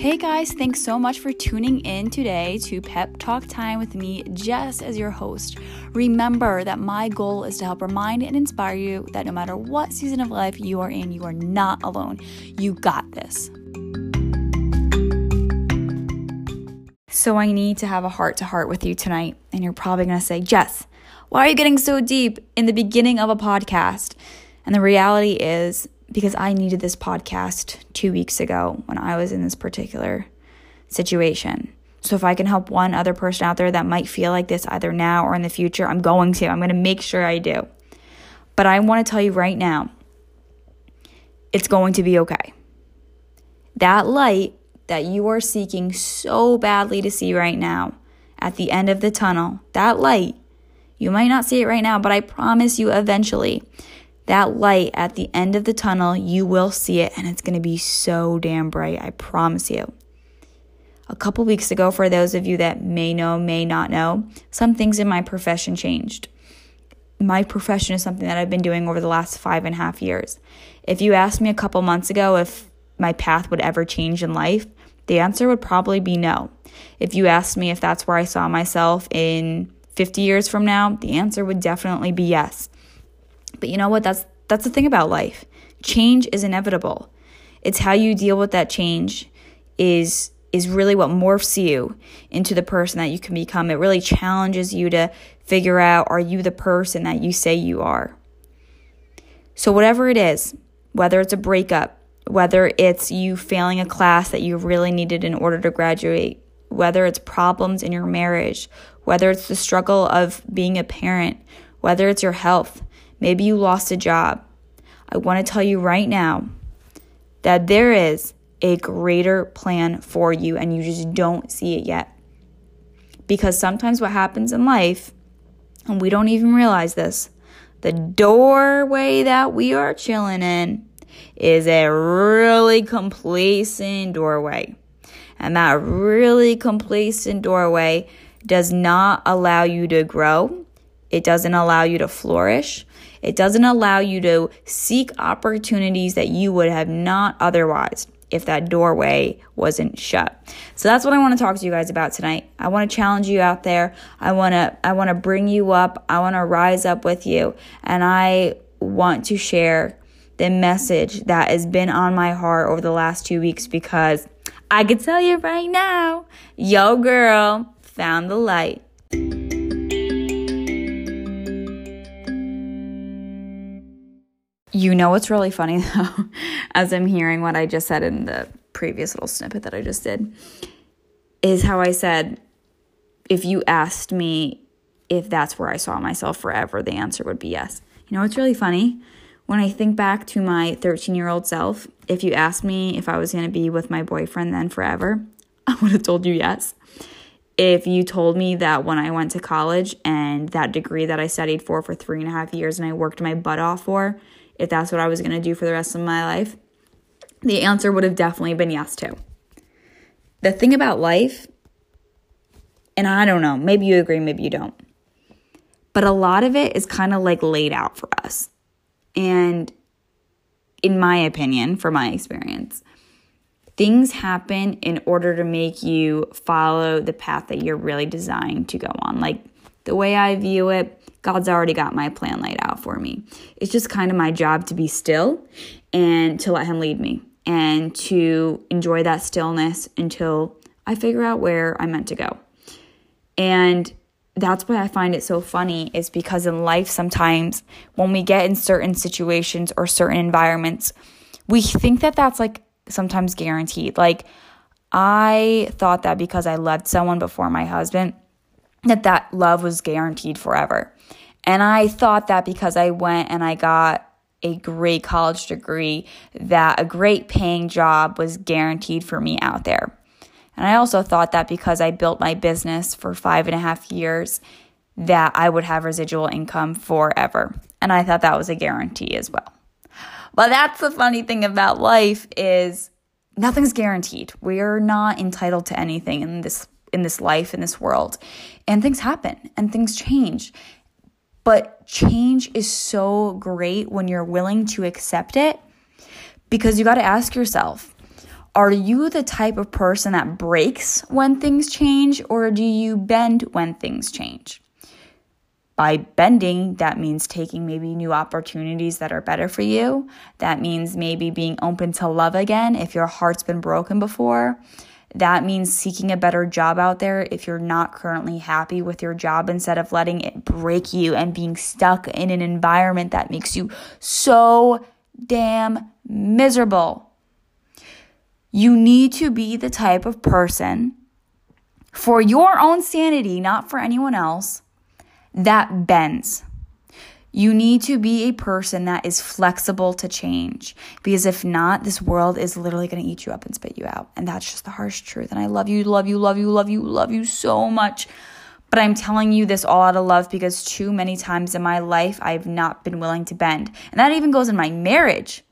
Hey guys, thanks so much for tuning in today to Pep Talk Time with me, Jess, as your host. Remember that my goal is to help remind and inspire you that no matter what season of life you are in, you are not alone. You got this. So, I need to have a heart to heart with you tonight. And you're probably going to say, Jess, why are you getting so deep in the beginning of a podcast? And the reality is, because I needed this podcast two weeks ago when I was in this particular situation. So if I can help one other person out there that might feel like this either now or in the future, I'm going to. I'm going to make sure I do. But I want to tell you right now, it's going to be okay. That light that you are seeking so badly to see right now at the end of the tunnel, that light, you might not see it right now, but I promise you eventually that light at the end of the tunnel, you will see it and it's going to be so damn bright. I promise you. A couple weeks ago, for those of you that may know, may not know, some things in my profession changed. My profession is something that I've been doing over the last five and a half years. If you asked me a couple months ago if my path would ever change in life, the answer would probably be no. If you asked me if that's where I saw myself in 50 years from now, the answer would definitely be yes. But you know what? That's that's the thing about life. Change is inevitable. It's how you deal with that change is is really what morphs you into the person that you can become. It really challenges you to figure out are you the person that you say you are. So whatever it is, whether it's a breakup, whether it's you failing a class that you really needed in order to graduate, whether it's problems in your marriage, whether it's the struggle of being a parent, whether it's your health, Maybe you lost a job. I want to tell you right now that there is a greater plan for you and you just don't see it yet. Because sometimes what happens in life, and we don't even realize this, the doorway that we are chilling in is a really complacent doorway. And that really complacent doorway does not allow you to grow. It doesn't allow you to flourish. It doesn't allow you to seek opportunities that you would have not otherwise if that doorway wasn't shut. So that's what I want to talk to you guys about tonight. I want to challenge you out there. I want to I want to bring you up. I want to rise up with you and I want to share the message that has been on my heart over the last 2 weeks because I can tell you right now, yo girl found the light. You know what's really funny though, as I'm hearing what I just said in the previous little snippet that I just did, is how I said, if you asked me if that's where I saw myself forever, the answer would be yes. You know what's really funny? When I think back to my 13 year old self, if you asked me if I was going to be with my boyfriend then forever, I would have told you yes. If you told me that when I went to college and that degree that I studied for for three and a half years and I worked my butt off for, if that's what I was going to do for the rest of my life? The answer would have definitely been yes, too. The thing about life, and I don't know, maybe you agree, maybe you don't, but a lot of it is kind of like laid out for us. And in my opinion, from my experience, things happen in order to make you follow the path that you're really designed to go on. Like the way I view it, God's already got my plan laid out for me. It's just kind of my job to be still and to let Him lead me and to enjoy that stillness until I figure out where I'm meant to go. And that's why I find it so funny is because in life sometimes when we get in certain situations or certain environments, we think that that's like sometimes guaranteed. Like I thought that because I loved someone before my husband, that that love was guaranteed forever. And I thought that because I went and I got a great college degree, that a great paying job was guaranteed for me out there. And I also thought that because I built my business for five and a half years, that I would have residual income forever. And I thought that was a guarantee as well. But that's the funny thing about life is nothing's guaranteed. We're not entitled to anything in this in this life in this world. And things happen and things change. But change is so great when you're willing to accept it because you got to ask yourself Are you the type of person that breaks when things change, or do you bend when things change? By bending, that means taking maybe new opportunities that are better for you. That means maybe being open to love again if your heart's been broken before. That means seeking a better job out there if you're not currently happy with your job instead of letting it break you and being stuck in an environment that makes you so damn miserable. You need to be the type of person for your own sanity, not for anyone else that bends. You need to be a person that is flexible to change because if not, this world is literally going to eat you up and spit you out. And that's just the harsh truth. And I love you, love you, love you, love you, love you so much. But I'm telling you this all out of love because too many times in my life, I've not been willing to bend. And that even goes in my marriage.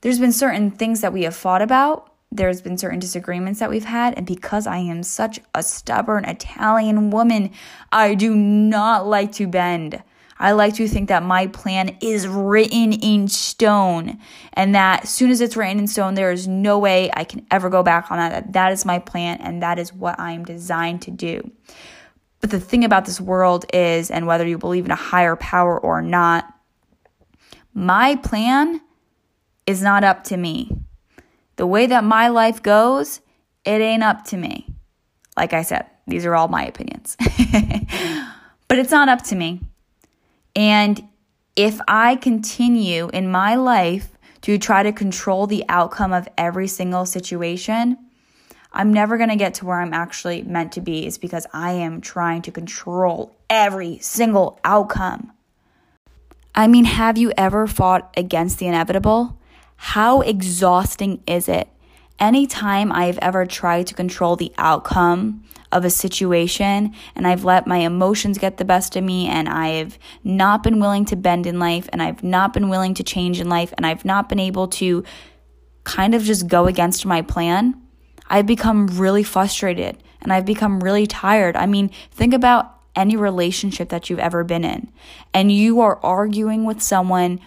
There's been certain things that we have fought about there's been certain disagreements that we've had and because i am such a stubborn italian woman i do not like to bend i like to think that my plan is written in stone and that as soon as it's written in stone there is no way i can ever go back on that that, that is my plan and that is what i'm designed to do but the thing about this world is and whether you believe in a higher power or not my plan is not up to me the way that my life goes, it ain't up to me. Like I said, these are all my opinions. but it's not up to me. And if I continue in my life to try to control the outcome of every single situation, I'm never going to get to where I'm actually meant to be, is because I am trying to control every single outcome. I mean, have you ever fought against the inevitable? How exhausting is it? Anytime I've ever tried to control the outcome of a situation and I've let my emotions get the best of me and I've not been willing to bend in life and I've not been willing to change in life and I've not been able to kind of just go against my plan, I've become really frustrated and I've become really tired. I mean, think about any relationship that you've ever been in and you are arguing with someone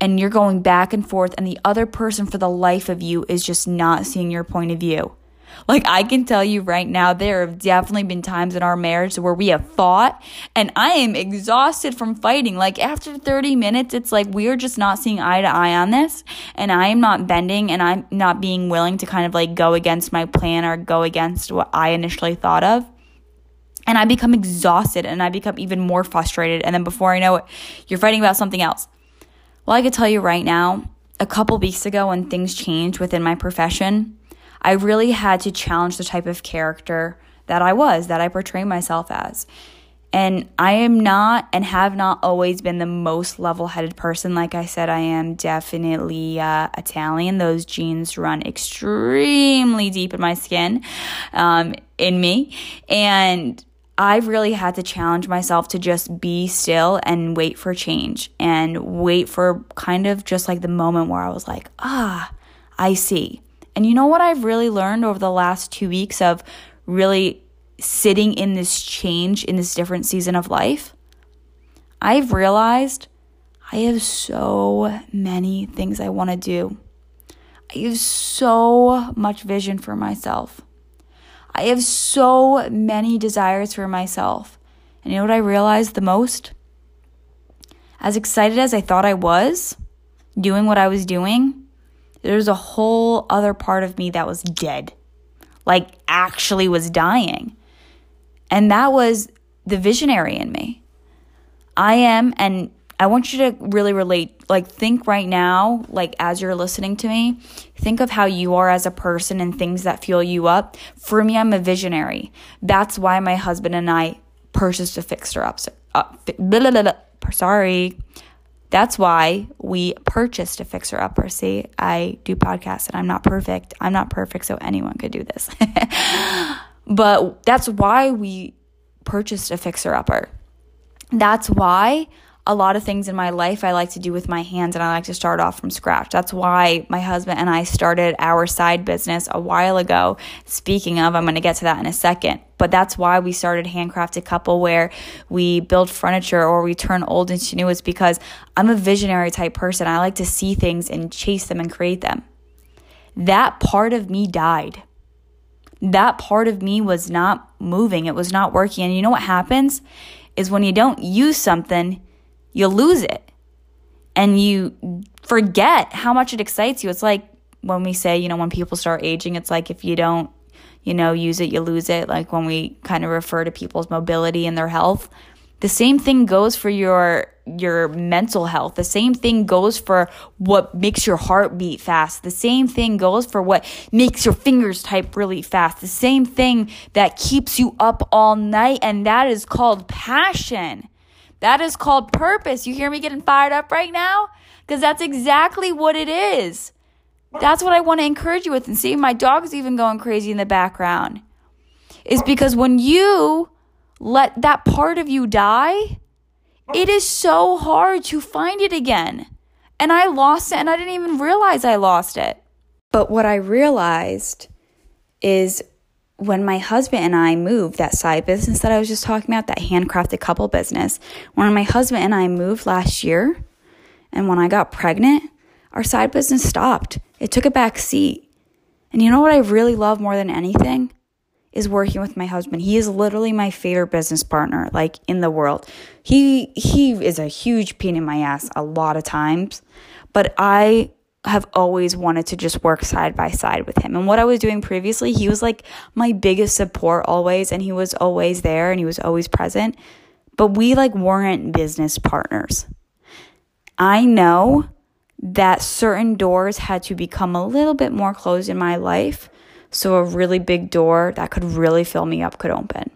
and you're going back and forth, and the other person for the life of you is just not seeing your point of view. Like, I can tell you right now, there have definitely been times in our marriage where we have fought, and I am exhausted from fighting. Like, after 30 minutes, it's like we're just not seeing eye to eye on this, and I am not bending, and I'm not being willing to kind of like go against my plan or go against what I initially thought of. And I become exhausted and I become even more frustrated. And then before I know it, you're fighting about something else. Well, I could tell you right now, a couple weeks ago when things changed within my profession, I really had to challenge the type of character that I was, that I portray myself as. And I am not and have not always been the most level headed person. Like I said, I am definitely uh, Italian. Those genes run extremely deep in my skin, um, in me. And I've really had to challenge myself to just be still and wait for change and wait for kind of just like the moment where I was like, ah, I see. And you know what I've really learned over the last two weeks of really sitting in this change in this different season of life? I've realized I have so many things I want to do. I have so much vision for myself. I have so many desires for myself. And you know what I realized the most? As excited as I thought I was doing what I was doing, there's a whole other part of me that was dead. Like, actually was dying. And that was the visionary in me. I am, and I want you to really relate. Like, think right now, like, as you're listening to me, think of how you are as a person and things that fuel you up. For me, I'm a visionary. That's why my husband and I purchased a fixer up. Uh, blah, blah, blah, sorry. That's why we purchased a fixer upper. See, I do podcasts and I'm not perfect. I'm not perfect, so anyone could do this. but that's why we purchased a fixer upper. That's why a lot of things in my life I like to do with my hands and I like to start off from scratch. That's why my husband and I started our side business a while ago. Speaking of, I'm going to get to that in a second. But that's why we started Handcrafted Couple, where we build furniture or we turn old into new. Is because I'm a visionary type person. I like to see things and chase them and create them. that part of me died. That part of me was not moving, it was not working. And you know what happens? Is when you don't use something, you lose it. And you forget how much it excites you. It's like when we say, you know, when people start aging, it's like if you don't, you know, use it, you lose it. Like when we kind of refer to people's mobility and their health. The same thing goes for your your mental health. The same thing goes for what makes your heart beat fast. The same thing goes for what makes your fingers type really fast. The same thing that keeps you up all night and that is called passion. That is called purpose. You hear me getting fired up right now? Because that's exactly what it is. That's what I want to encourage you with. And see, my dog's even going crazy in the background. Is because when you let that part of you die, it is so hard to find it again. And I lost it and I didn't even realize I lost it. But what I realized is when my husband and I moved that side business that I was just talking about, that handcrafted couple business, when my husband and I moved last year and when I got pregnant, our side business stopped. It took a back seat. And you know what I really love more than anything? is working with my husband. He is literally my favorite business partner like in the world. He he is a huge pain in my ass a lot of times, but I have always wanted to just work side by side with him. And what I was doing previously, he was like my biggest support always and he was always there and he was always present, but we like weren't business partners. I know that certain doors had to become a little bit more closed in my life so a really big door that could really fill me up could open.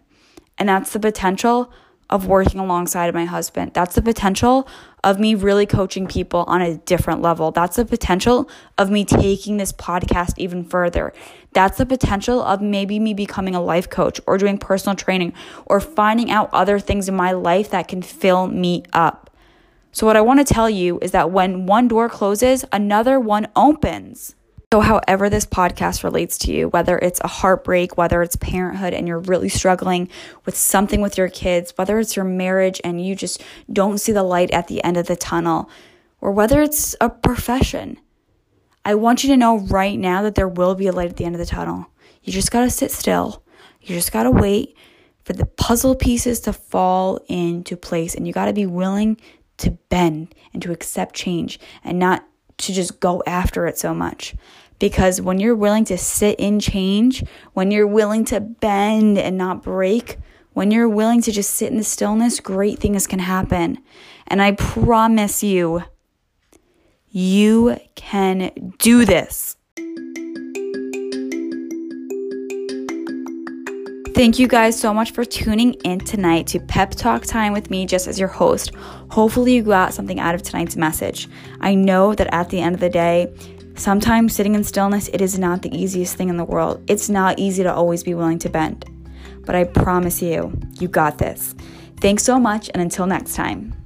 And that's the potential of working alongside of my husband. That's the potential of me really coaching people on a different level. That's the potential of me taking this podcast even further. That's the potential of maybe me becoming a life coach or doing personal training or finding out other things in my life that can fill me up. So, what I want to tell you is that when one door closes, another one opens. So, however, this podcast relates to you, whether it's a heartbreak, whether it's parenthood and you're really struggling with something with your kids, whether it's your marriage and you just don't see the light at the end of the tunnel, or whether it's a profession, I want you to know right now that there will be a light at the end of the tunnel. You just got to sit still. You just got to wait for the puzzle pieces to fall into place, and you got to be willing to bend and to accept change and not to just go after it so much. Because when you're willing to sit in change, when you're willing to bend and not break, when you're willing to just sit in the stillness, great things can happen. And I promise you, you can do this. Thank you guys so much for tuning in tonight to Pep Talk Time with me, Jess as your host. Hopefully, you got something out of tonight's message. I know that at the end of the day, sometimes sitting in stillness, it is not the easiest thing in the world. It's not easy to always be willing to bend. But I promise you, you got this. Thanks so much, and until next time.